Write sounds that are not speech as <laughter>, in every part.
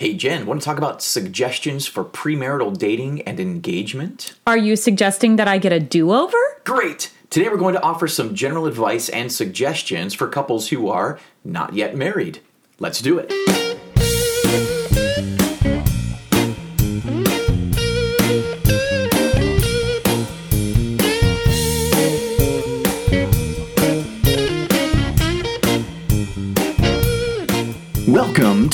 Hey Jen, want to talk about suggestions for premarital dating and engagement? Are you suggesting that I get a do over? Great! Today we're going to offer some general advice and suggestions for couples who are not yet married. Let's do it.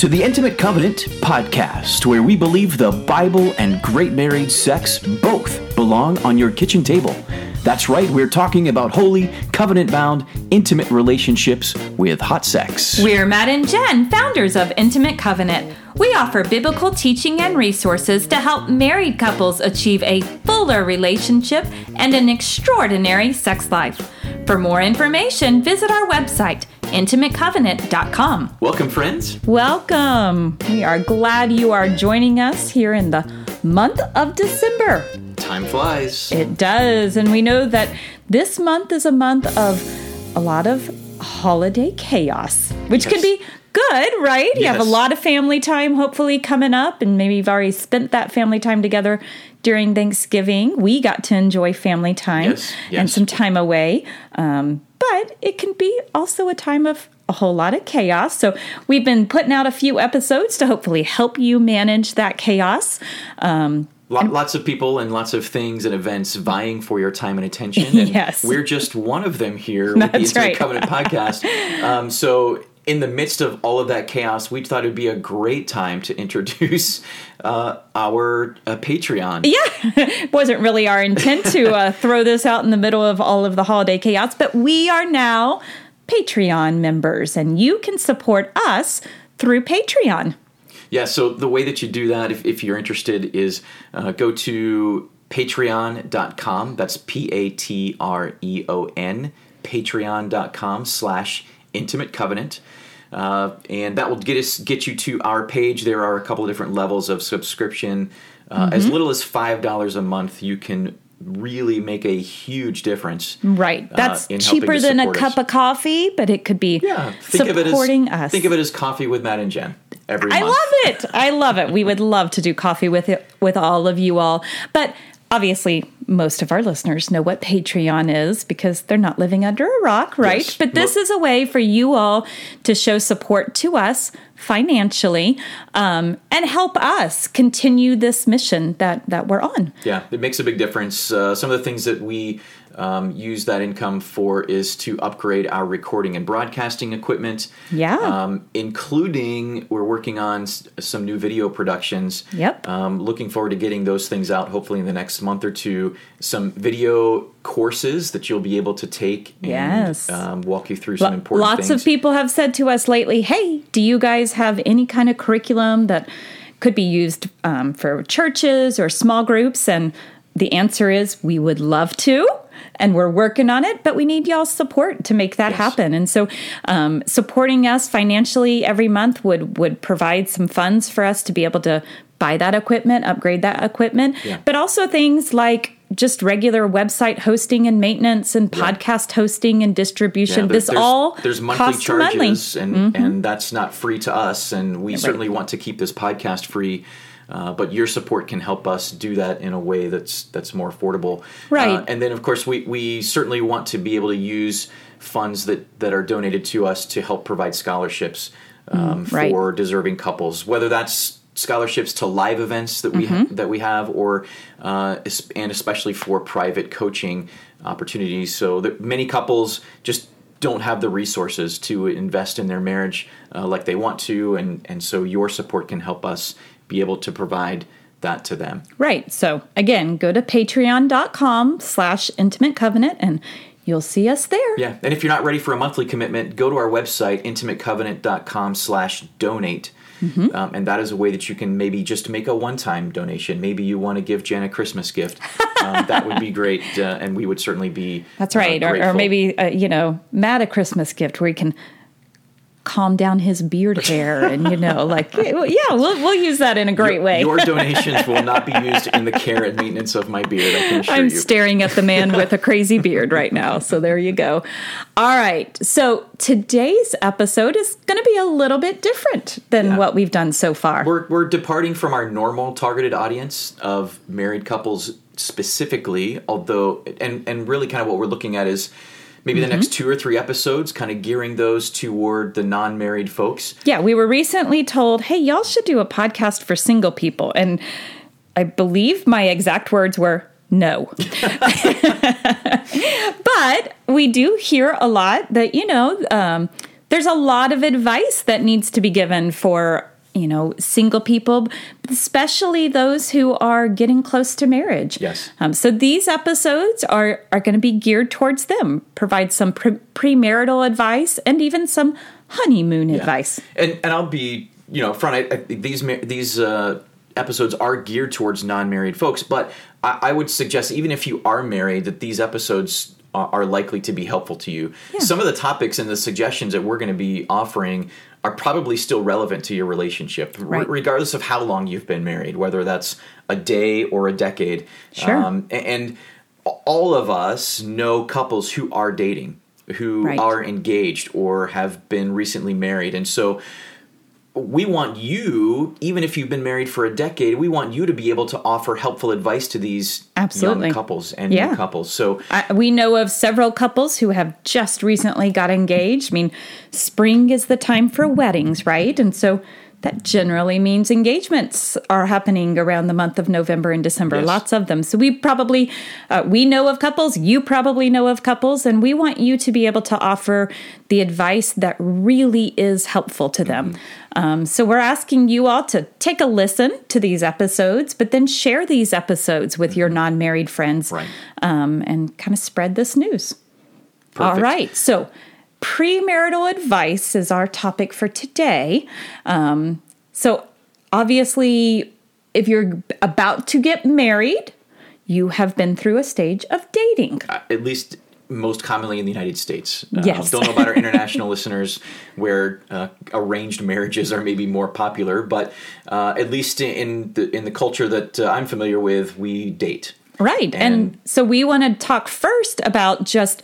To the Intimate Covenant podcast, where we believe the Bible and great married sex both belong on your kitchen table. That's right, we're talking about holy, covenant bound, intimate relationships with hot sex. We're Matt and Jen, founders of Intimate Covenant. We offer biblical teaching and resources to help married couples achieve a fuller relationship and an extraordinary sex life. For more information, visit our website, intimatecovenant.com. Welcome, friends. Welcome. We are glad you are joining us here in the month of December. Time flies. It does. And we know that this month is a month of a lot of holiday chaos, which Yes. can be good, right? You have a lot of family time hopefully coming up, and maybe you've already spent that family time together during Thanksgiving. We got to enjoy family time Yes, and some time away. Um, but it can be also a time of a whole lot of chaos. So we've been putting out a few episodes to hopefully help you manage that chaos. Um, lots of people and lots of things and events vying for your time and attention. <laughs> And Yes. We're just one of them here with the Intimate right. Covenant podcast. <laughs> Um, so, in the midst of all of that chaos, we thought it would be a great time to introduce uh, our uh, Patreon. yeah, <laughs> wasn't really our intent to uh, <laughs> throw this out in the middle of all of the holiday chaos, but we are now Patreon members, and you can support us through Patreon. Yeah, so the way that you do that, if, if you're interested, is uh, go to patreon.com. That's P A T R E O N, patreon.com slash intimate covenant. Uh, and that will get us get you to our page. There are a couple of different levels of subscription. Uh, As little as five dollars a month, you can really make a huge difference. Right, uh, that's in cheaper than a support cup of coffee, but it could be Yeah, think of it supporting as us. think of it as coffee with Matt and Jen every I month. love it. I love it. We would love to do coffee with it with all of you all. But obviously, most of our listeners know what Patreon is because they're not living under a rock, right? Yes. But this is a way for you all to show support to us financially um, and help us continue this mission that that we're on. Yeah, it makes a big difference. Uh, some of the things that we um, use that income for is to upgrade our recording and broadcasting equipment. Yeah. Um, including, we're working on s- some new video productions. Yep. Um, looking forward to getting those things out hopefully in the next month or two. Some video courses that you'll be able to take and Yes. um, walk you through some important Lots things. of people have said to us lately, "Hey, do you guys have any kind of curriculum that could be used um, for churches or small groups?" And the answer is, we would love to. And we're working on it, but we need y'all's support to make that Yes. happen. And so, um, supporting us financially every month would would provide some funds for us to be able to buy that equipment, upgrade that equipment, Yeah. but also things like just regular website hosting and maintenance and podcast hosting and distribution. Yeah, this there's, all there's monthly. Mm-hmm. charges, and and that's not free to us. And we certainly want to keep this podcast free. Uh, but your support can help us do that in a way that's that's more affordable. Right. Uh, and then, of course, we, we certainly want to be able to use funds that, that are donated to us to help provide scholarships um, Mm, right. for deserving couples, whether that's scholarships to live events that we Mm-hmm. that we have, or uh, and especially for private coaching opportunities. So that many couples just don't have the resources to invest in their marriage uh, like they want to, and and so your support can help us be able to provide that to them. Right. So again, go to patreon.com slash intimate covenant and you'll see us there. Yeah, and if you're not ready for a monthly commitment, go to our website, intimatecovenant.com slash donate. Um, and that is a way that you can maybe just make a one-time donation. Maybe you want to give Jen a Christmas gift. Um, that would be <laughs> great, uh, and we would certainly be That's uh, right. or, or maybe, uh, you know, Matt a Christmas gift where he can calm down his beard hair and you know <laughs> like yeah we'll, we'll use that in a great way Your <laughs> donations will not be used in the care and maintenance of my beard. I can assure i'm you. staring at the man with a crazy <laughs> beard right now so there you go all right so today's episode is going to be a little bit different than Yeah. what we've done so far We're, we're departing from our normal targeted audience of married couples specifically, although, and, and really kind of what we're looking at is maybe the next two or three episodes, kind of gearing those toward the non married folks. Yeah, we were recently told, hey, y'all should do a podcast for single people. And I believe my exact words were no. <laughs> but we do hear a lot that, you know, um, there's a lot of advice that needs to be given for, you know, single people, especially those who are getting close to marriage. Yes. Um, so these episodes are are going to be geared towards them, provide some pre- premarital advice and even some honeymoon advice. And and I'll be you know front. I, I, these these uh, episodes are geared towards non-married folks, but I, I would suggest even if you are married, that these episodes are, likely to be helpful to you. Some of the topics and the suggestions that we're going to be offering are probably still relevant to your relationship, r- Right. regardless of how long you've been married, whether that's a day or a decade. Sure. Um, and all of us know couples who are dating, who Right. are engaged or have been recently married. And so we want you, even if you've been married for a decade, we want you to be able to offer helpful advice to these Absolutely. young couples and Yeah. new couples. So I, we know of several couples who have just recently got engaged. I mean, spring is the time for weddings, right? And so that generally means engagements are happening around the month of November and December. Yes. Lots of them. So we probably uh, we know of couples. You probably know of couples, and we want you to be able to offer the advice that really is helpful to them. Um, so we're asking you all to take a listen to these episodes, but then share these episodes with your non-married friends, Right. um, and kind of spread this news. All Perfect. right. So, premarital advice is our topic for today. Um, so, obviously, if you're about to get married, you have been through a stage of dating. uh, at least most commonly in the United States. Uh, Yes. Don't know about our <laughs> international listeners where uh, arranged marriages are maybe more popular, but uh, at least in the in the culture that uh, I'm familiar with, we date. Right. And, And- so, we want to talk first about just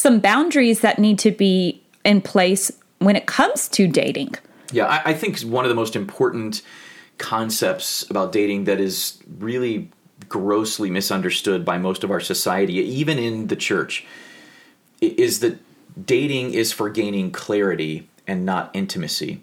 some boundaries that need to be in place when it comes to dating. Yeah, I, I think one of the most important concepts about dating that is really grossly misunderstood by most of our society, even in the church, is that dating is for gaining clarity and not intimacy.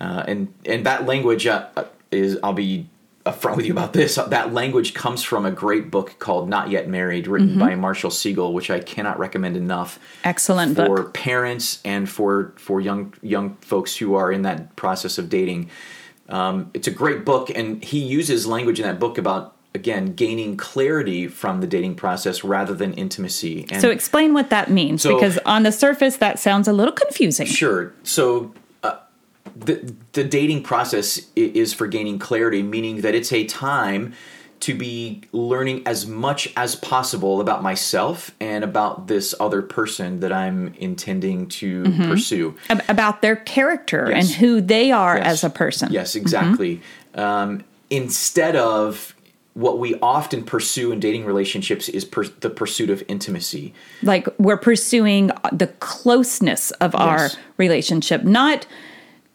Uh, and and that language uh, uh, is I'll be upfront with you about this. That language comes from a great book called Not Yet Married, written by Marshall Segal, which I cannot recommend enough Excellent for book. parents and for for young young folks who are in that process of dating. Um, it's a great book, and he uses language in that book about again gaining clarity from the dating process rather than intimacy. And So, explain what that means So- because on the surface, that sounds a little confusing. Sure. So uh, the the dating process is for gaining clarity, meaning that it's a time to be learning as much as possible about myself and about this other person that I'm intending to pursue. about their character and who they are Yes. as a person. Yes, exactly. Um, instead of what we often pursue in dating relationships is per- the pursuit of intimacy. Like we're pursuing the closeness of our relationship, not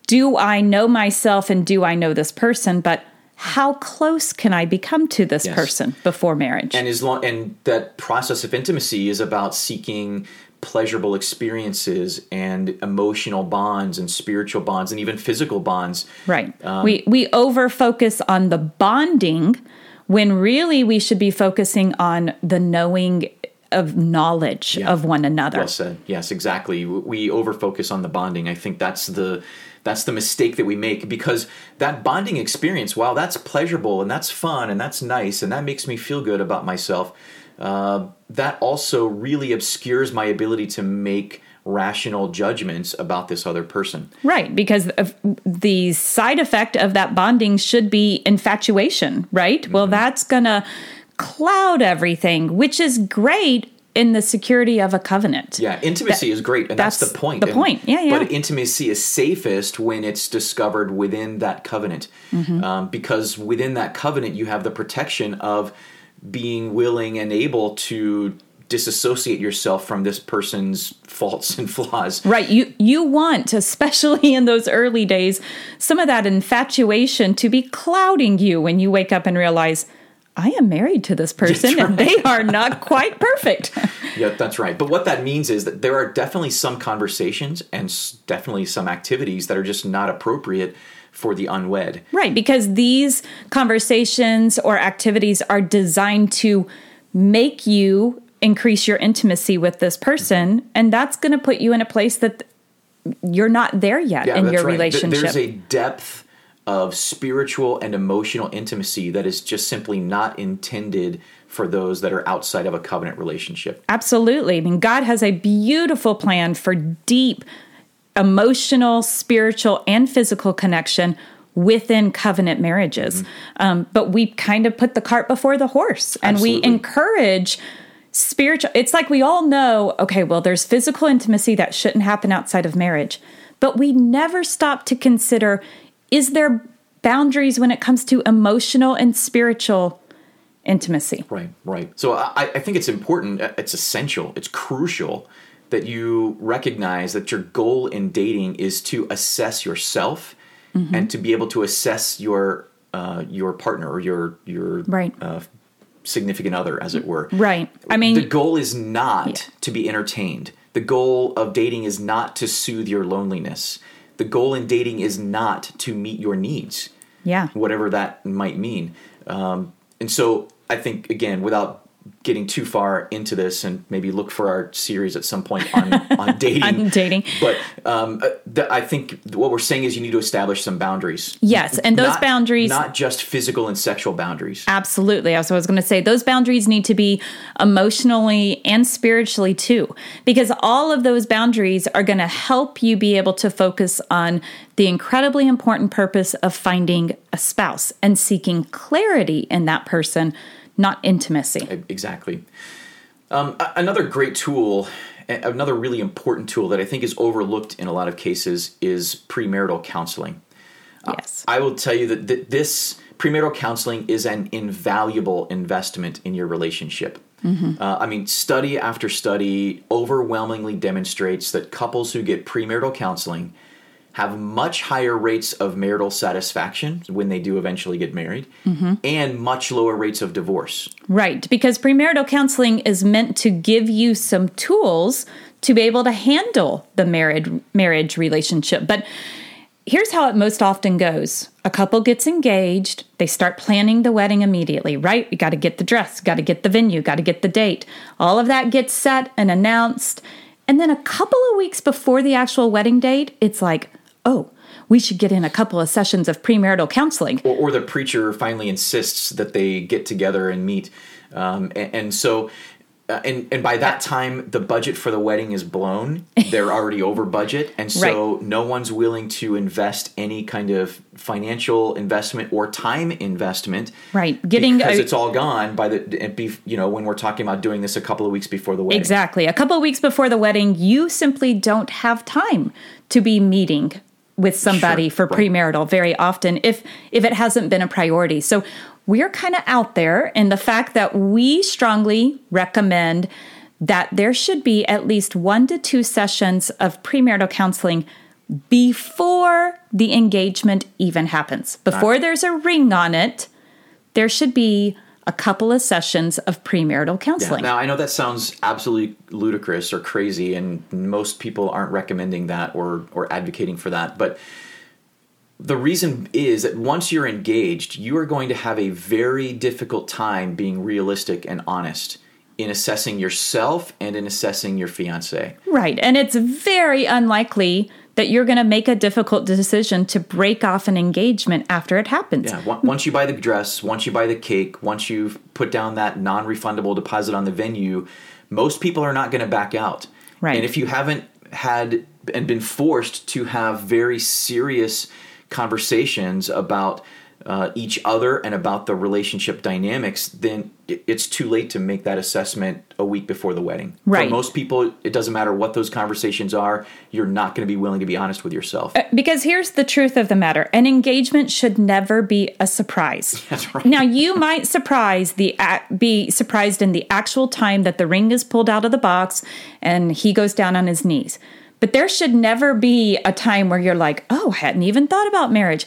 do I know myself and do I know this person, but how close can I become to this Yes. person before marriage? and as long and that process of intimacy is about seeking pleasurable experiences and emotional bonds and spiritual bonds and even physical bonds right. Um, we we over focus on the bonding when really we should be focusing on the knowing of knowledge Yeah. of one another. well said yes exactly we over focus on the bonding i think that's the that's the mistake that we make because that bonding experience while that's pleasurable and that's fun and that's nice and that makes me feel good about myself uh, that also really obscures my ability to make rational judgments about this other person Right, because of the side effect of that bonding should be infatuation, right? Well, Mm-hmm. that's going to cloud everything, which is great in the security of a covenant. Yeah, intimacy That- is great, and that's, that's the point. the And- point. Yeah, yeah. But intimacy is safest when it's discovered within that covenant, Mm-hmm. um, because within that covenant you have the protection of being willing and able to disassociate yourself from this person's <laughs> faults and flaws. Right. You you want, especially in those early days, some of that infatuation to be clouding you when you wake up and realize I am married to this person and they are not quite perfect. <laughs> Yeah, that's right. But what that means is that there are definitely some conversations and definitely some activities that are just not appropriate for the unwed. right, because these conversations or activities are designed to make you increase your intimacy with this person mm-hmm. and that's going to put you in a place that you're not there yet in your right. Relationship. There's a depth of spiritual and emotional intimacy that is just simply not intended for those that are outside of a covenant relationship. Absolutely. I mean, God has a beautiful plan for deep emotional, spiritual, and physical connection within covenant marriages. Mm-hmm. Um, but we kind of put the cart before the horse and we encourage spiritual. It's like we all know, okay, well, there's physical intimacy that shouldn't happen outside of marriage. But we never stop to consider is there boundaries when it comes to emotional and spiritual intimacy? Right, right. So I, I think it's important, uh, it's essential, it's crucial that you recognize that your goal in dating is to assess yourself Mm-hmm. and to be able to assess your uh, your partner or your your Right. uh, significant other, as it were. Right. I mean, the goal is not Yeah. to be entertained. The goal of dating is not to soothe your loneliness. The goal in dating is not to meet your needs, yeah. whatever that might mean. Um, and so I think, again, without getting too far into this and maybe look for our series at some point on, <laughs> on dating. On dating. But um, uh, th- I think what we're saying is you need to establish some boundaries. Yes, and those Not- boundaries Not just physical and sexual boundaries. Absolutely. I was going to say. Those boundaries need to be emotionally and spiritually too, because all of those boundaries are going to help you be able to focus on the incredibly important purpose of finding a spouse and seeking clarity in that person, not intimacy. Exactly. Um, another great tool, another really important tool that I think is overlooked in a lot of cases is premarital counseling. Yes. I will tell you that th- this premarital counseling is an invaluable investment in your relationship. Uh, I mean, study after study overwhelmingly demonstrates that couples who get premarital counseling have much higher rates of marital satisfaction when they do eventually get married mm-hmm. and much lower rates of divorce. Right, because premarital counseling is meant to give you some tools to be able to handle the married marriage relationship. But here's how it most often goes. A couple gets engaged, they start planning the wedding immediately, right? You got to get the dress, got to get the venue, got to get the date. All of that gets set and announced. And then a couple of weeks before the actual wedding date, it's like, "Oh, we should get in a couple of sessions of premarital counseling." or, or the preacher finally insists that they get together and meet. Um, and, and so uh, and and by that time the budget for the wedding is blown. <laughs> They're already over budget. And so no one's willing to invest any kind of financial investment or time investment Right, getting because a- it's all gone by the be, you know when we're talking about doing this a couple of weeks before the wedding. Exactly. A couple of weeks before the wedding, you simply don't have time to be meeting with somebody Sure, for right. premarital very often if if it hasn't been a priority. So we're kind of out there in the fact that we strongly recommend that there should be at least one to two sessions of premarital counseling before the engagement even happens. Before there's a ring on it, there should be a couple of sessions of premarital Yeah. counseling. Now I know that sounds absolutely ludicrous or crazy, and most people aren't recommending that or or advocating for that. But the reason is that once you're engaged, you are going to have a very difficult time being realistic and honest in assessing yourself and in assessing your fiance. Right. And it's very unlikely that you're going to make a difficult decision to break off an engagement after it happens. Yeah, once you buy the dress, once you buy the cake, once you've put down that non-refundable deposit on the venue, most people are not going to back out. Right. And if you haven't had and been forced to have very serious conversations about uh, each other and about the relationship dynamics, then it's too late to make that assessment a week before the wedding. Right. For most people, it doesn't matter what those conversations are. You're not going to be willing to be honest with yourself. Because here's the truth of the matter an engagement should never be a surprise. <laughs> That's right. Now, you might surprise the be surprised in the actual time that the ring is pulled out of the box and he goes down on his knees. But there should never be a time where you're like, oh, hadn't even thought about marriage.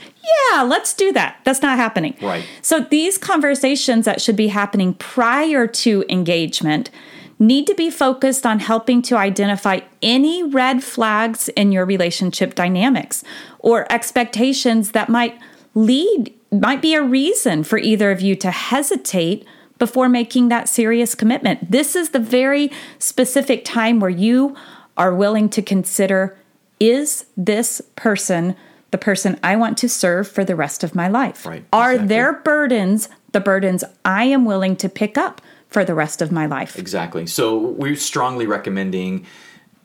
Yeah, let's do that. That's not happening. Right. So these conversations that should be happening prior to engagement need to be focused on helping to identify any red flags in your relationship dynamics or expectations that might lead might be a reason for either of you to hesitate before making that serious commitment. This is the very specific time where you are willing to consider is this person the person I want to serve for the rest of my life? Right, Are exactly. their burdens the burdens I am willing to pick up for the rest of my life? Exactly. So we're strongly recommending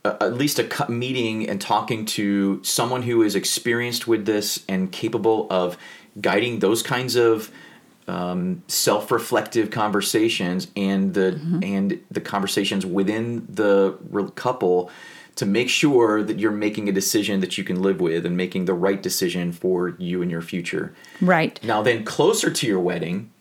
uh, at least a meeting and talking to someone who is experienced with this and capable of guiding those kinds of um, self-reflective conversations and the and the conversations within the couple to make sure that you're making a decision that you can live with and making the right decision for you and your future. Right. Now, then, closer to your wedding,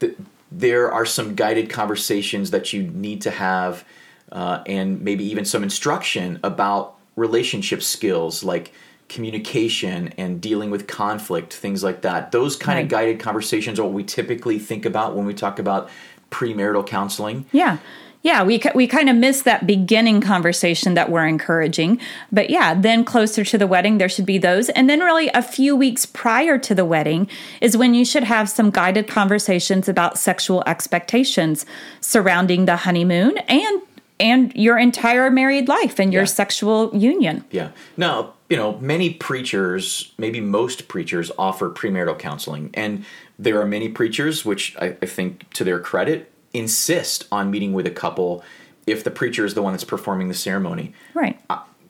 th- there are some guided conversations that you need to have, uh, and maybe even some instruction about relationship skills like communication and dealing with conflict, things like that. Those kind Right. of guided conversations are what we typically think about when we talk about premarital counseling. Yeah. Yeah, we we kind of miss that beginning conversation that we're encouraging. But yeah, then closer to the wedding there should be those. And then really a few weeks prior to the wedding is when you should have some guided conversations about sexual expectations surrounding the honeymoon and and your entire married life and your Yeah. sexual union. Yeah. Now, you know, many preachers, maybe most preachers, offer premarital counseling. And there are many preachers, which I, I think to their credit, insist on meeting with a couple if the preacher is the one that's performing the ceremony. Right.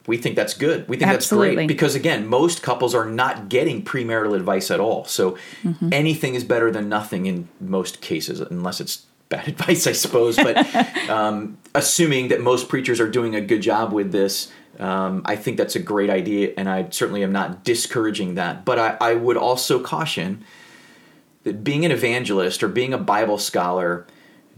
We think that's good. We think that's great because again, most couples are not getting premarital advice at all. So Mm-hmm. anything is better than nothing in most cases, unless it's bad <laughs> advice, I suppose. But <laughs> um, assuming that most preachers are doing a good job with this, um, I think that's a great idea, and I certainly am not discouraging that. But I, I would also caution that being an evangelist or being a Bible scholar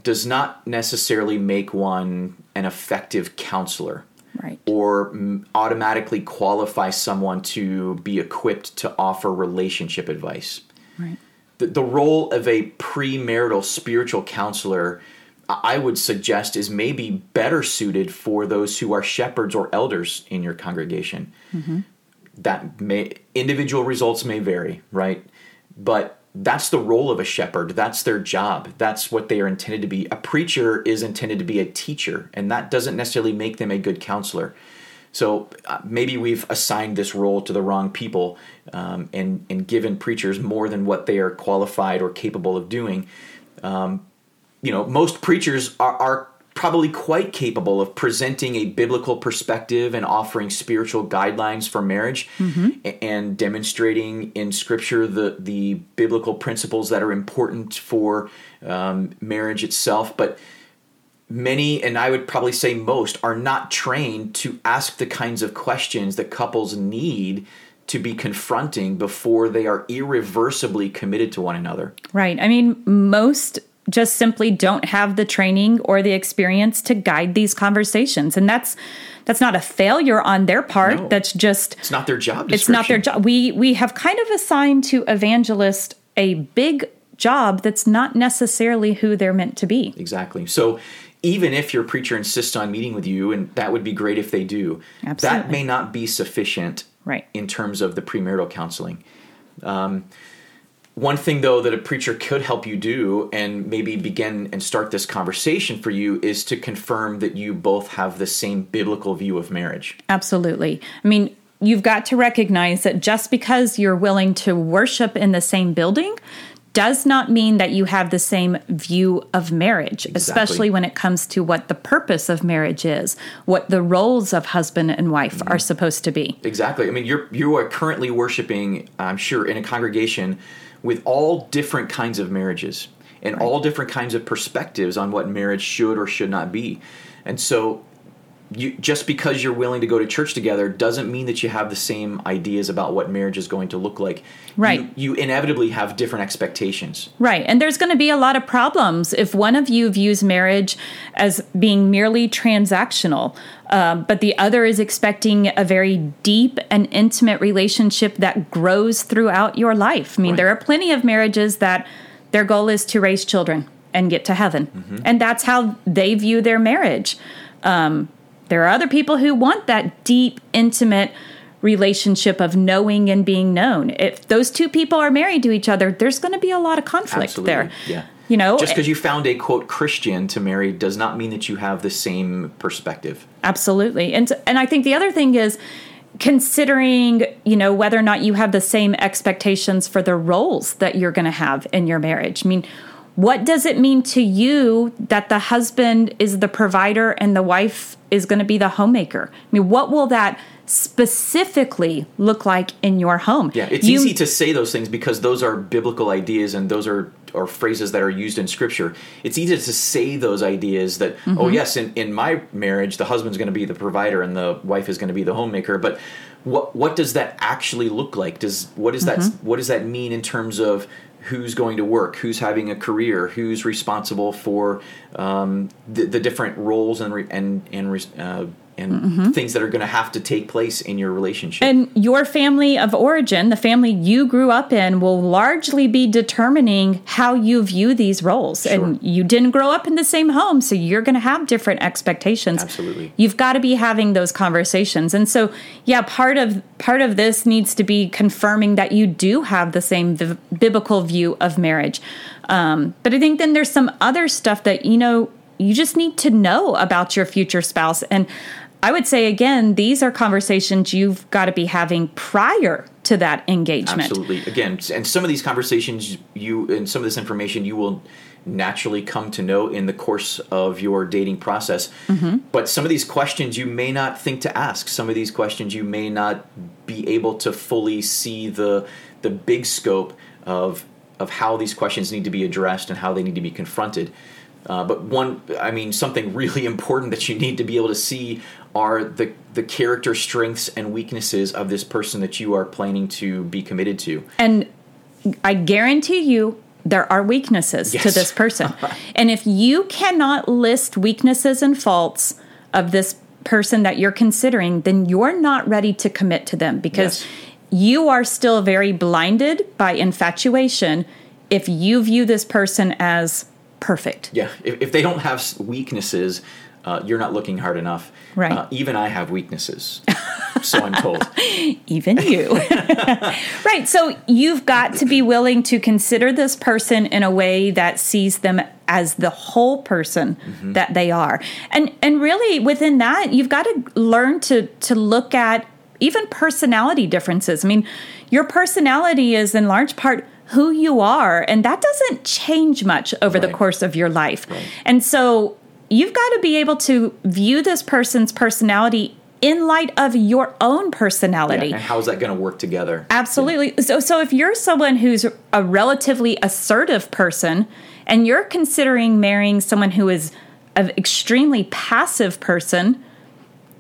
does not necessarily make one an effective counselor Right. or automatically qualify someone to be equipped to offer relationship advice. Right. The, the role of a premarital spiritual counselor, I would suggest, is maybe better suited for those who are shepherds or elders in your congregation. That may individual results may vary, right? But that's the role of a shepherd. That's their job. That's what they are intended to be. A preacher is intended to be a teacher, and that doesn't necessarily make them a good counselor. So uh, maybe we've assigned this role to the wrong people um, and and given preachers more than what they are qualified or capable of doing. Um, you know, most preachers are, are probably quite capable of presenting a biblical perspective and offering spiritual guidelines for marriage a- and demonstrating in scripture the the biblical principles that are important for um, marriage itself. But many and i would probably say most are not trained to ask the kinds of questions that couples need to be confronting before they are irreversibly committed to one another. Right. I mean, most just simply don't have the training or the experience to guide these conversations. And that's that's not a failure on their part. No. That's just it's not their job it's not their job. We we have kind of assigned to evangelist a big job that's not necessarily who they're meant to be. Exactly. So even if your preacher insists on meeting with you, and that would be great if they do, that may not be sufficient Right. in terms of the premarital counseling. Um, one thing, though, that a preacher could help you do and maybe begin and start this conversation for you is to confirm that you both have the same biblical view of marriage. Absolutely. I mean, you've got to recognize that just because you're willing to worship in the same building does not mean that you have the same view of marriage, especially when it comes to what the purpose of marriage is, what the roles of husband and wife mm-hmm. are supposed to be. Exactly. I mean, you're you are currently worshiping, I'm sure, in a congregation with all different kinds of marriages and right. all different kinds of perspectives on what marriage should or should not be. And so you just because you're willing to go to church together doesn't mean that you have the same ideas about what marriage is going to look like. Right. You, you inevitably have different expectations. Right. And there's going to be a lot of problems if one of you views marriage as being merely transactional, um, but the other is expecting a very deep and intimate relationship that grows throughout your life. I mean, right. there are plenty of marriages that their goal is to raise children and get to heaven. Mm-hmm. And that's how they view their marriage. Um, there are other people who want that deep, intimate relationship of knowing and being known. If those two people are married to each other, there's going to be a lot of conflict Absolutely. there. Yeah. You know, just because eh you found a quote Christian to marry does not mean that you have the same perspective. Absolutely. And and I think the other thing is considering, you know, whether or not you have the same expectations for the roles that you're going to have in your marriage. I mean, what does it mean to you that the husband is the provider and the wife is going to be the homemaker? I mean, what will that specifically look like in your home? Yeah, it's you, easy to say those things because those are biblical ideas and those are or phrases that are used in scripture. It's easy to say those ideas that oh, mm-hmm. oh yes, in, in my marriage the husband's going to be the provider and the wife is going to be the homemaker, but what what does that actually look like? Does what does mm-hmm. that what does that mean in terms of who's going to work, who's having a career, who's responsible for um, the, the, different roles and and and uh, and mm-hmm. things that are going to have to take place in your relationship. And your family of origin, the family you grew up in, will largely be determining how you view these roles. Sure. And you didn't grow up in the same home, so you're going to have different expectations. Absolutely. You've got to be having those conversations. And so, yeah, part of part of this needs to be confirming that you do have the same v- biblical view of marriage. Um, but I think then there's some other stuff that you know you just need to know about your future spouse. And I would say again, these are conversations you've got to be having prior to that engagement. Absolutely. Again, and some of these conversations you and some of this information you will naturally come to know in the course of your dating process. Mm-hmm. But some of these questions you may not think to ask. Some of these questions you may not be able to fully see the the big scope of of how these questions need to be addressed and how they need to be confronted. Uh, but one, I mean, something really <laughs> important that you need to be able to see are the the character strengths and weaknesses of this person that you are planning to be committed to. And I guarantee you there are weaknesses yes. to this person. <laughs> and if you cannot list weaknesses and faults of this person that you're considering, then you're not ready to commit to them because yes. you are still very blinded by infatuation if you view this person as perfect. Yeah, if, if they don't have weaknesses, uh, you're not looking hard enough. Right. Uh, even I have weaknesses, so I'm told. <laughs> even you. <laughs> right. So you've got to be willing to consider this person in a way that sees them as the whole person mm-hmm. that they are, and and really within that, you've got to learn to to look at even personality differences. I mean, your personality is in large part who you are, and that doesn't change much over right. the course of your life. Right. And so you've got to be able to view this person's personality in light of your own personality. Yeah, and how is that going to work together? Absolutely. Yeah. So so if you're someone who's a relatively assertive person and you're considering marrying someone who is an extremely passive person,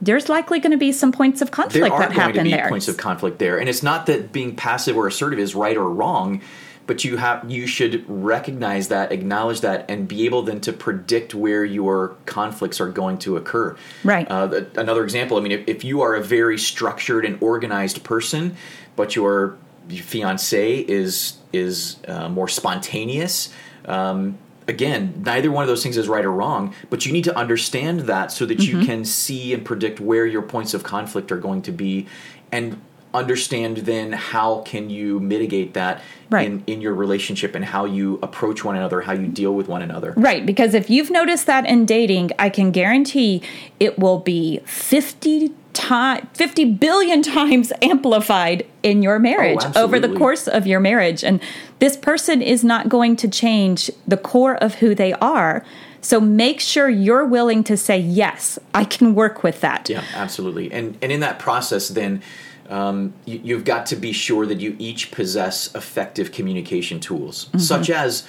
there's likely going to be some points of conflict there that happen there. Points of conflict there, and it's not that being passive or assertive is right or wrong but you have you should recognize that acknowledge that and be able then to predict where your conflicts are going to occur right uh, another example i mean if, if you are a very structured and organized person but your fiance is is uh, more spontaneous um, again neither one of those things is right or wrong but you need to understand that so that mm-hmm. you can see and predict where your points of conflict are going to be and understand then how can you mitigate that right. in, in your relationship and how you approach one another, how you deal with one another. Right, because if you've noticed that in dating, I can guarantee it will be 50 time 50 billion <laughs> times amplified in your marriage oh, over the course of your marriage. And this person is not going to change the core of who they are. So make sure you're willing to say yes i can work with that. Yeah absolutely. And and in that process then um, you, you've got to be sure that you each possess effective communication tools, such as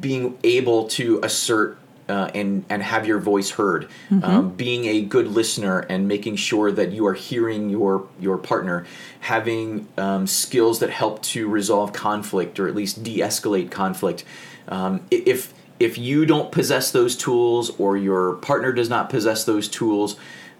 being able to assert uh, and and have your voice heard, um, being a good listener and making sure that you are hearing your your partner, having um, skills that help to resolve conflict or at least de-escalate conflict. Um, if if you don't possess those tools or your partner does not possess those tools,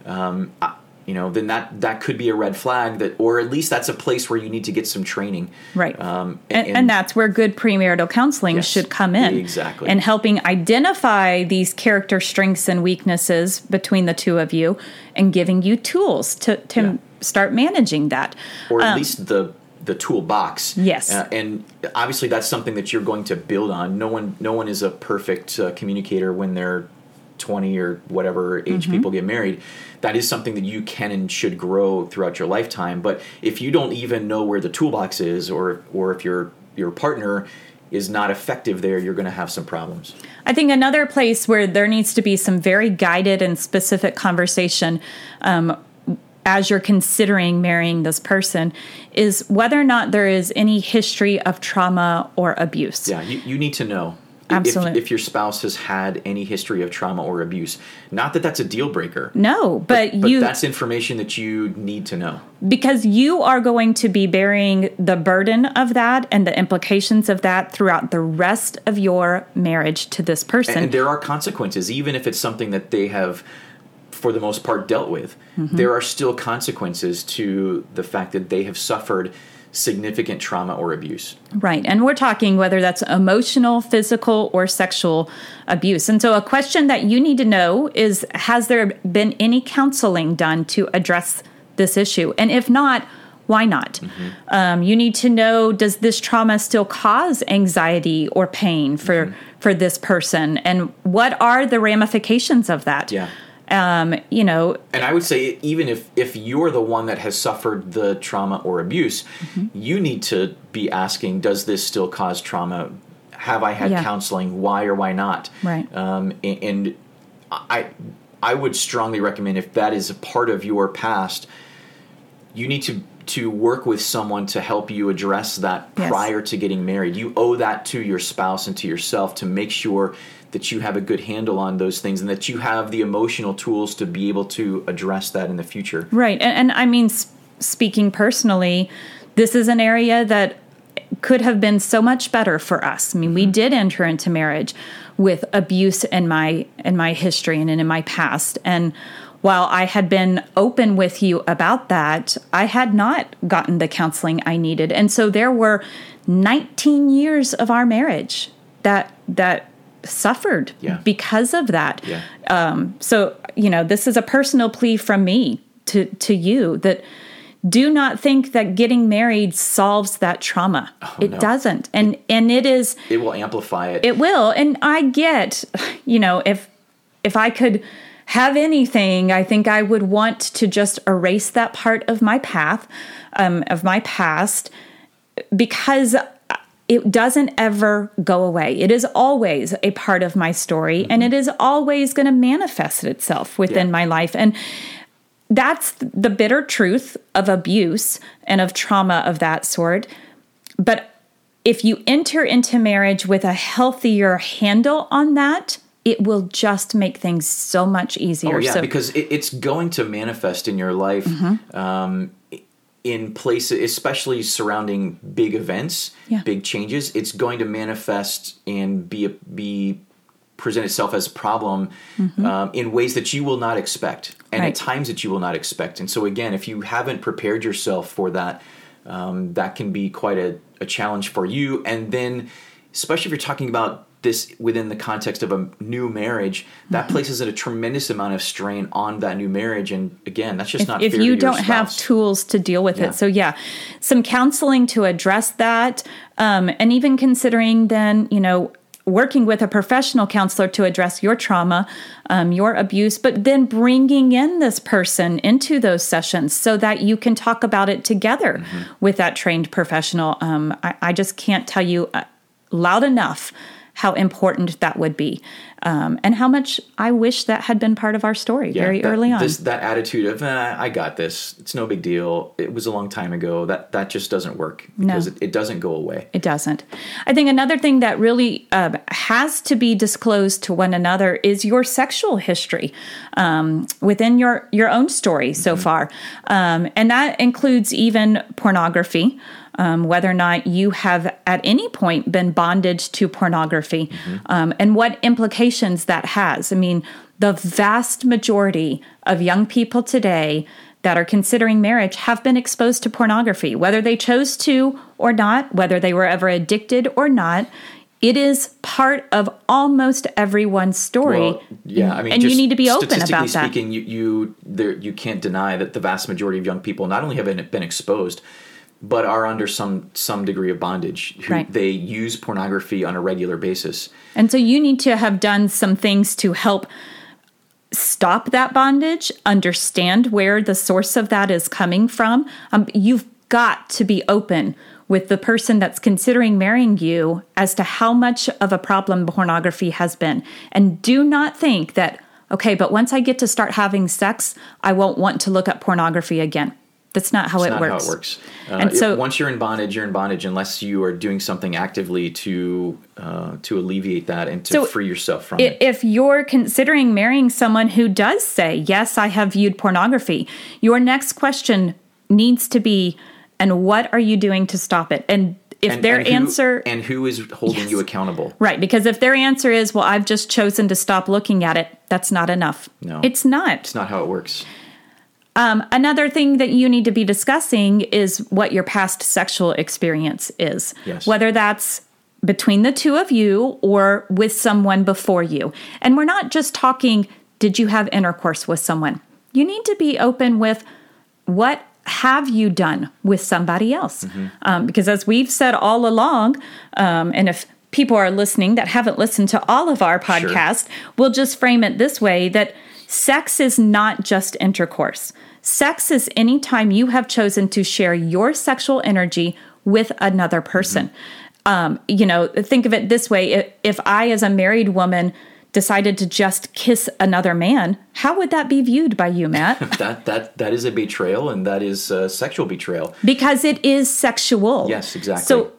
um, I- you know, then that that could be a red flag that, or at least that's a place where you need to get some training. Right. Um, and, and that's where good premarital counseling Yes, should come in. exactly. And helping identify these character strengths and weaknesses between the two of you and giving you tools to, to Yeah. start managing that. or at Um, least the the toolbox. Yes. Uh, and obviously that's something that you're going to build on. No one no one is a perfect uh, communicator when they're 20 or whatever age Mm-hmm. people get married. That is something that you can and should grow throughout your lifetime. But if you don't even know where the toolbox is, or or if your your partner is not effective there, you're going to have some problems. I think another place where there needs to be some very guided and specific conversation um, as you're considering marrying this person is whether or not there is any history of trauma or abuse. Yeah, you, you need to know. If- Absolutely. If, your spouse has had any history of trauma or abuse, not that that's a deal breaker. No, but, But you that's information that you need to know. because you are going to be bearing the burden of that and the implications of that throughout the rest of your marriage to this person. And there are consequences, even if it's something that they have, for the most part, dealt with. Mm-hmm. There are still consequences to the fact that they have suffered significant trauma or abuse. Right. And we're talking whether that's emotional, physical, or sexual abuse. And so, a question that you need to know is Has there been any counseling done to address this issue? And if not, why not? Um, you need to know Does this trauma still cause anxiety or pain for, for this person? And what are the ramifications of that? Yeah. Um, you know, And I would say, even if, if you're the one that has suffered the trauma or abuse, Mm-hmm. you need to be asking, does this still cause trauma? Have I had Yeah. counseling? Why or why not? Right. Um, and I, I would strongly recommend if that is a part of your past, you need to to work with someone to help you address that Yes. prior to getting married. You owe that to your spouse and to yourself to make sure that you have a good handle on those things and that you have the emotional tools to be able to address that in the future. Right. And, and I mean, speaking personally, this is an area that could have been so much better for us. I mean, we mm-hmm. did enter into marriage with abuse in my in my history and in my past. And while I had been open with you about that, I had not gotten the counseling I needed. And so there were 19 years of our marriage that that suffered Yeah. because of that Yeah. so you know this is a personal plea from me to to you that do not think that getting married solves that trauma it no. doesn't and and it is It will amplify it. it will and i get you know if if i could have anything i think i would want to just erase that part of my path um, of my past because it doesn't ever go away. It is always a part of my story and it is always going to manifest itself within Yeah. my life. And that's the bitter truth of abuse and of trauma of that sort. But if you enter into marriage with a healthier handle on that, it will just make things so much easier. Oh yeah, so, because it, it's going to manifest in your life Mm-hmm. um, in places, especially surrounding big events, Yeah. big changes. It's going to manifest and be a, be present itself as a problem um, in ways that you will not expect, and Mm-hmm. Right. at times that you will not expect. And so again, if you haven't prepared yourself for that, um, that can be quite a, a challenge for you. And then, especially if you're talking about this within the context of a new marriage, that Mm-hmm. places a tremendous amount of strain on that new marriage. And again, that's just if, not if fair you don't have tools to deal with Yeah. it. So yeah, some counseling to address that, um, and even considering then you know working with a professional counselor to address your trauma, um, your abuse, but then bringing in this person into those sessions so that you can talk about it together Mm-hmm. with that trained professional. Um, I, I just can't tell you uh, loud enough how important that would be, um, and how much I wish that had been part of our story Yeah, very that, early on. This, that attitude of eh, I got this, it's no big deal. It was a long time ago. That that just doesn't work because it, it doesn't go away. It doesn't. I think another thing that really um, has to be disclosed to one another is your sexual history um, within your your own story so far, um, and that includes even pornography. Um, whether or not you have at any point been bonded to pornography, um, and what implications that has. I mean, the vast majority of young people today that are considering marriage have been exposed to pornography, whether they chose to or not, whether they were ever addicted or not. It is part of almost everyone's story. Well, yeah, I mean, and you need to be open about that. speaking, you you there you can't deny that the vast majority of young people not only have been exposed, but are under some some degree of bondage. Who Right. They use pornography on a regular basis. And so you need to have done some things to help stop that bondage, understand where the source of that is coming from. Um, you've got to be open with the person that's considering marrying you as to how much of a problem pornography has been. And do not think that, okay, but once I get to start having sex, I won't want to look at pornography again. That's not how it not works. how it works. Uh, And it- so- once you're in bondage, you're in bondage unless you are doing something actively to uh, to alleviate that and to So free yourself from I- it. If you're considering marrying someone who does say, Yes, I have viewed pornography, your next question needs to be, And what are you doing to stop it? And if And- their and who- answer, and who is holding you accountable? right, because if their answer is, Well, I've just chosen to stop looking at it, that's not enough. No. It's not. It's not how it works. Um, another thing that you need to be discussing is what your past sexual experience is. Yes. Whether that's between the two of you or with someone before you. And we're not just talking, did you have intercourse with someone? You need to be open with what have you done with somebody else? Um, because as we've said all along, um, and if people are listening that haven't listened to all of our podcasts, we'll just frame it this way that sex is not just intercourse. Sex is any time you have chosen to share your sexual energy with another person. Um, you know, think of it this way if, if I, as a married woman, decided to just kiss another man, how would that be viewed by you, Matt? <laughs> That that that is a betrayal, and that is uh, sexual betrayal. because it is sexual. Yes, exactly. So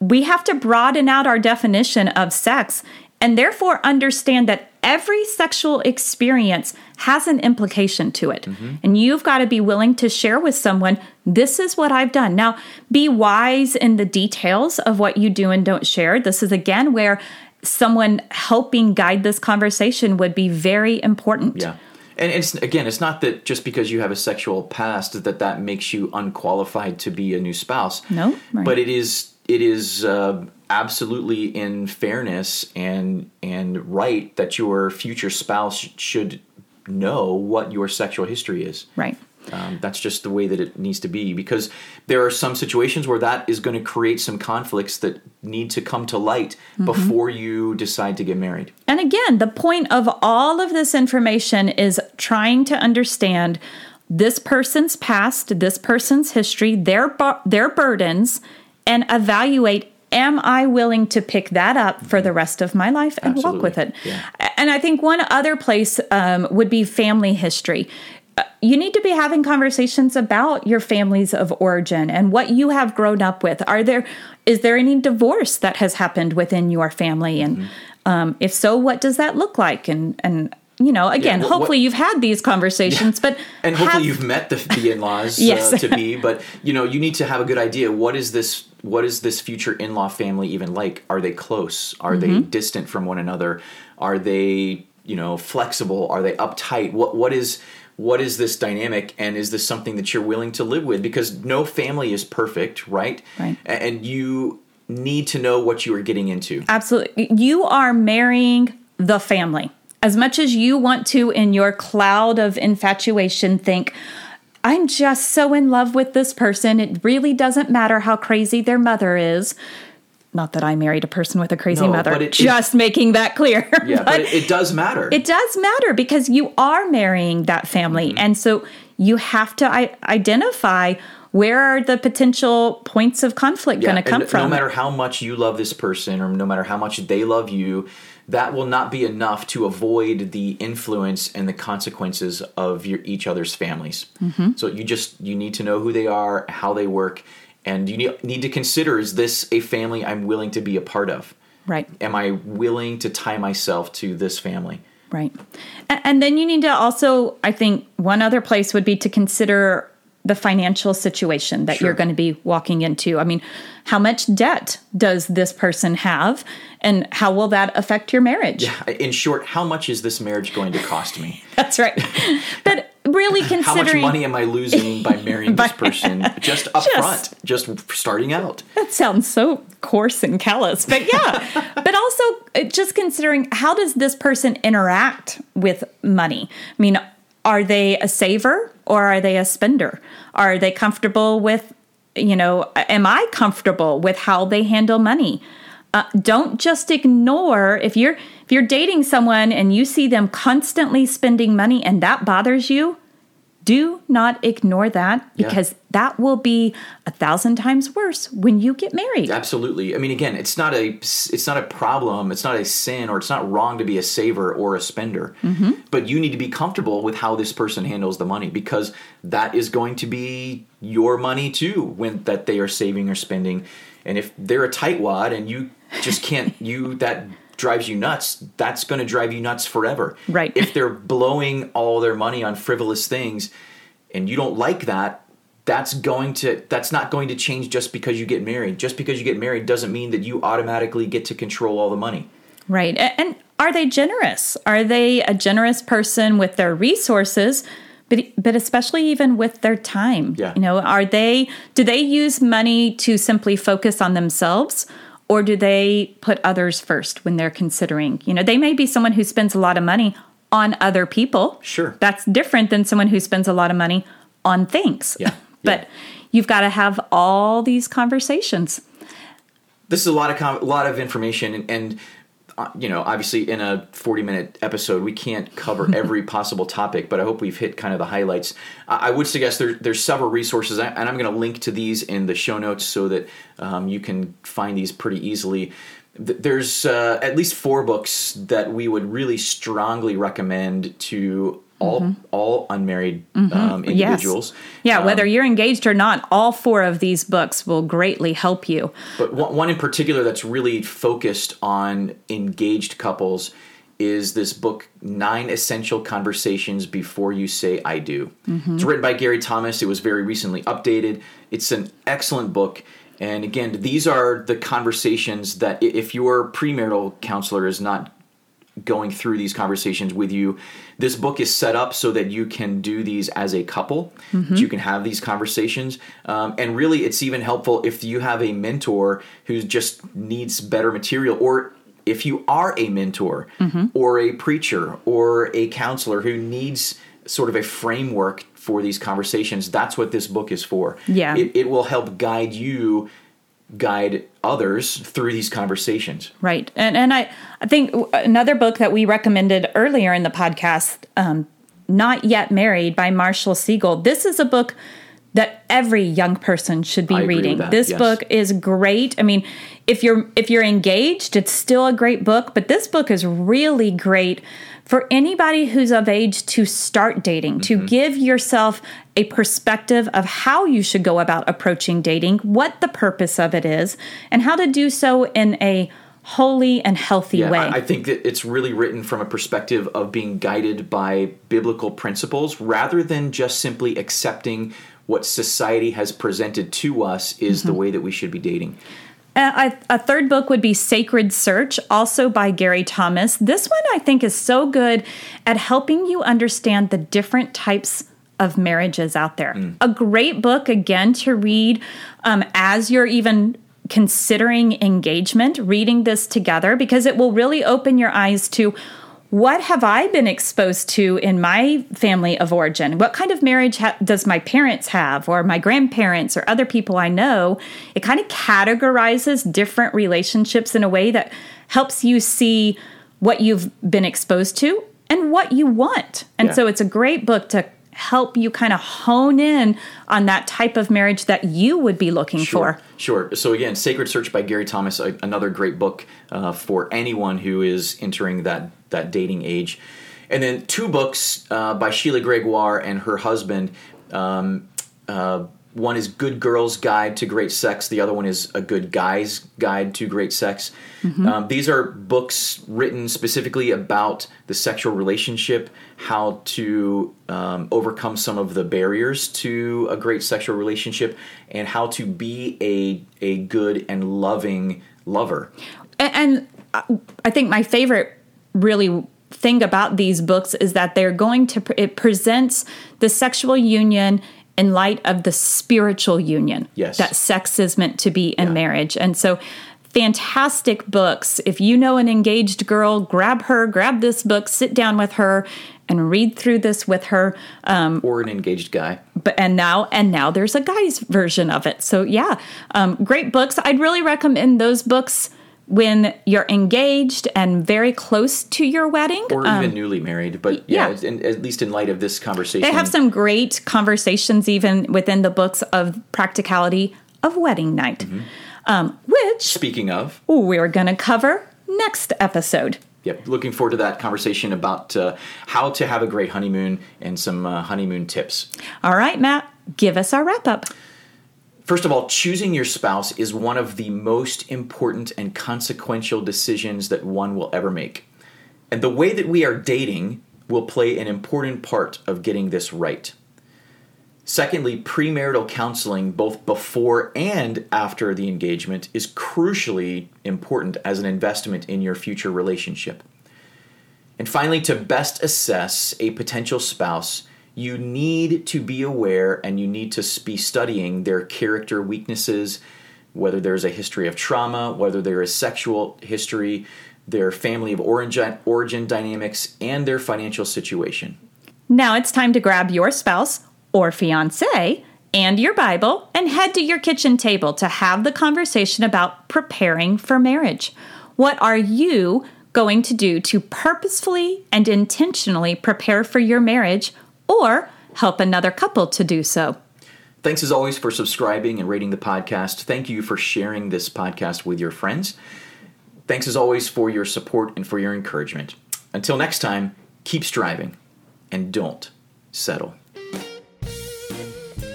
we have to broaden out our definition of sex and therefore understand that every sexual experience has an implication to it. Mm-hmm. And you've got to be willing to share with someone, this is what I've done. Now, be wise in the details of what you do and don't share. This is again where someone helping guide this conversation would be very important. Yeah. And it's again, it's not that just because you have a sexual past that that makes you unqualified to be a new spouse. No, right. but it is it is uh, absolutely in fairness and and right that your future spouse should know what your sexual history is. Right. Um, that's just the way that it needs to be because there are some situations where that is going to create some conflicts that need to come to light Mm-hmm. before you decide to get married. And again, the point of all of this information is trying to understand this person's past, this person's history, their bu- their burdens, and evaluate: Am I willing to pick that up for the rest of my life and walk with it? Yeah. And I think one other place um, would be family history. Uh, You need to be having conversations about your families of origin and what you have grown up with. Are there is there any divorce that has happened within your family, and Mm-hmm. um, if so, what does that look like? And and you know, again, what- what- hopefully you've had these conversations, but and hopefully have- you've met the, the in-laws <laughs> Yes. uh, to be but you know you need to have a good idea what is this what is this future in-law family even like are they close are they Mm-hmm. distant from one another are they you know flexible are they uptight what what is what is this dynamic and is this something that you're willing to live with because no family is perfect right Right. And you need to know what you are getting into Absolutely. You are marrying the family. As much as you want to, in your cloud of infatuation, think, I'm just so in love with this person. It really doesn't matter how crazy their mother is. Not that I married a person with a crazy No, mother, but it- just making that clear. <laughs> yeah but, it, it does matter it does matter because you are marrying that family. Mm-hmm. And so you have to I- identify where are the potential points of conflict going to come from? No matter how much you love this person or no matter how much they love you, that will not be enough to avoid the influence and the consequences of your each other's families. Mm-hmm. So you just you need to know who they are, how they work, and you need, need to consider is this a family I'm willing to be a part of? right. Am I willing to tie myself to this family? Right. And then you need to also, I think, one other place would be to consider the financial situation that Sure. you're going to be walking into. I mean, how much debt does this person have, and how will that affect your marriage? In short, how much is this marriage going to cost me? <laughs> That's right. but really considering <laughs> How much money am I losing by marrying this <laughs> person just up Just- front, just starting out? that sounds so coarse and callous, but yeah. but also just considering how does this person interact with money? I mean, are they a saver or are they a spender? Are they comfortable with, you know, am I comfortable with how they handle money? Uh, don't just ignore if you're if you're dating someone and you see them constantly spending money and that bothers you do not ignore that Yeah. because that will be a thousand times worse when you get married. Absolutely. I mean, again, it's not a it's not a problem. It's not a sin, or it's not wrong to be a saver or a spender. Mm-hmm. But you need to be comfortable with how this person handles the money because that is going to be your money too when that they are saving or spending. And if they're a tightwad and you just can't, you that drives you nuts. That's going to drive you nuts forever. Right. If they're blowing all their money on frivolous things, and you don't like that that's going to that's not going to change just because you get married just because you get married doesn't mean that you automatically get to control all the money Right. And are they generous? Are they a generous person with their resources? But, but especially even with their time, Yeah. you know, are they do they use money to simply focus on themselves, or do they put others first when they're considering? You know, they may be someone who spends a lot of money on other people. Sure. that's different than someone who spends a lot of money on things. Yeah. <laughs> but Yeah. you've got to have all these conversations. this is a lot of com- a lot of information and, and you know obviously in a 40 minute episode we can't cover <laughs> every possible topic but i hope we've hit kind of the highlights. I, I would suggest there, there's several resources and i'm going to link to these in the show notes so that um, you can find these pretty easily. There's uh, at least four books that we would really strongly recommend to all mm-hmm. all unmarried mm-hmm. um, individuals Yeah, um, whether you're engaged or not, all four of these books will greatly help you. But one, one in particular that's really focused on engaged couples is this book, Nine Essential Conversations Before You Say I Do. Mm-hmm. It's written by Gary Thomas. It was very recently updated. It's an excellent book. And again, these are the conversations that if your premarital counselor is not going through these conversations with you. This book is set up so that you can do these as a couple, that you can have these conversations. Um, and really, it's even helpful if you have a mentor who just needs better material, or if you are a mentor, or a preacher, or a counselor who needs sort of a framework for these conversations. That's what this book is for. Yeah. It, it will help guide you, guide others through these conversations. Right. And and I I think another book that we recommended earlier in the podcast, um, Not Yet Married by Marshall Segal. This is a book that every young person should be I agree with reading. This yes. book is great. I mean, if you're if you're engaged, it's still a great book, but this book is really great for anybody who's of age to start dating, to give yourself a perspective of how you should go about approaching dating, what the purpose of it is, and how to do so in a holy and healthy Yeah, way. I, I think that it's really written from a perspective of being guided by biblical principles rather than just simply accepting what society has presented to us is Mm-hmm. the way that we should be dating. Uh, a, a third book would be Sacred Search, also by Gary Thomas. This one I think is so good at helping you understand the different types of marriages out there. A great book, again, to read um, as you're even considering engagement, reading this together, because it will really open your eyes to what have I been exposed to in my family of origin? What kind of marriage ha- does my parents have, or my grandparents, or other people I know? It kind of categorizes different relationships in a way that helps you see what you've been exposed to and what you want. And Yeah. so it's a great book to help you kind of hone in on that type of marriage that you would be looking Sure, for. sure. So again, Sacred Search by Gary Thomas, another great book uh, for anyone who is entering that that dating age. And then two books uh, by Sheila Gregoire and her husband. Um, uh, one is Good Girl's Guide to Great Sex. The other one is A Good Guy's Guide to Great Sex. Um, these are books written specifically about the sexual relationship, how to um, overcome some of the barriers to a great sexual relationship, and how to be a a good and loving lover. A- And uh, I think my favorite really thing about these books is that they're going to it presents the sexual union in light of the spiritual union Yes. that sex is meant to be in Yeah. marriage. And so fantastic books. If you know an engaged girl, grab her, grab this book, sit down with her and read through this with her. Um, Or an engaged guy. but and now and now there's a guy's version of it so yeah um, great books i'd really recommend those books when you're engaged and very close to your wedding Or Um, even newly married, but yeah. yeah, in, at least in light of this conversation, they have some great conversations even within the books of practicality of wedding night um, which Speaking of, we're going to cover next episode. Yep, looking forward to that conversation about uh, how to have a great honeymoon and some uh, honeymoon tips. all right matt give us our wrap up First of all, choosing your spouse is one of the most important and consequential decisions that one will ever make. And the way that we are dating will play an important part of getting this right. Secondly, premarital counseling, both before and after the engagement, is crucially important as an investment in your future relationship. And finally, to best assess a potential spouse, you need to be aware and you need to be studying their character weaknesses, whether there's a history of trauma, whether there is sexual history, their family of origin, origin dynamics, and their financial situation. Now it's time to grab your spouse or fiance and your Bible and head to your kitchen table to have the conversation about preparing for marriage. What are you going to do to purposefully and intentionally prepare for your marriage or help another couple to do so? Thanks as always for subscribing and rating the podcast. Thank you for sharing this podcast with your friends. Thanks as always for your support and for your encouragement. Until next time, keep striving and don't settle.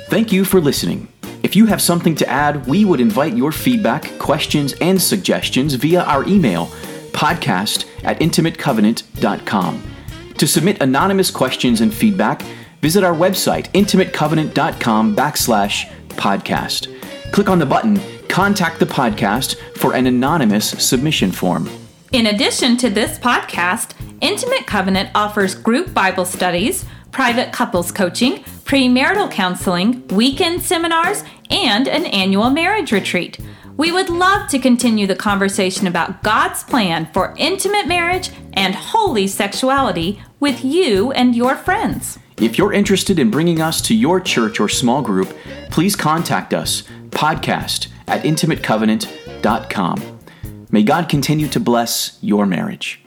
Thank you for listening. If you have something to add, we would invite your feedback, questions, and suggestions via our email, podcast at intimatecovenant.com. To submit anonymous questions and feedback, visit our website, intimatecovenant.com backslash podcast. Click on the button Contact the Podcast for an anonymous submission form. In addition to this podcast, Intimate Covenant offers group Bible studies, private couples coaching, premarital counseling, weekend seminars, and an annual marriage retreat. We would love to continue the conversation about God's plan for intimate marriage and holy sexuality with you and your friends. If you're interested in bringing us to your church or small group, please contact us, podcast at intimatecovenant.com. May God continue to bless your marriage.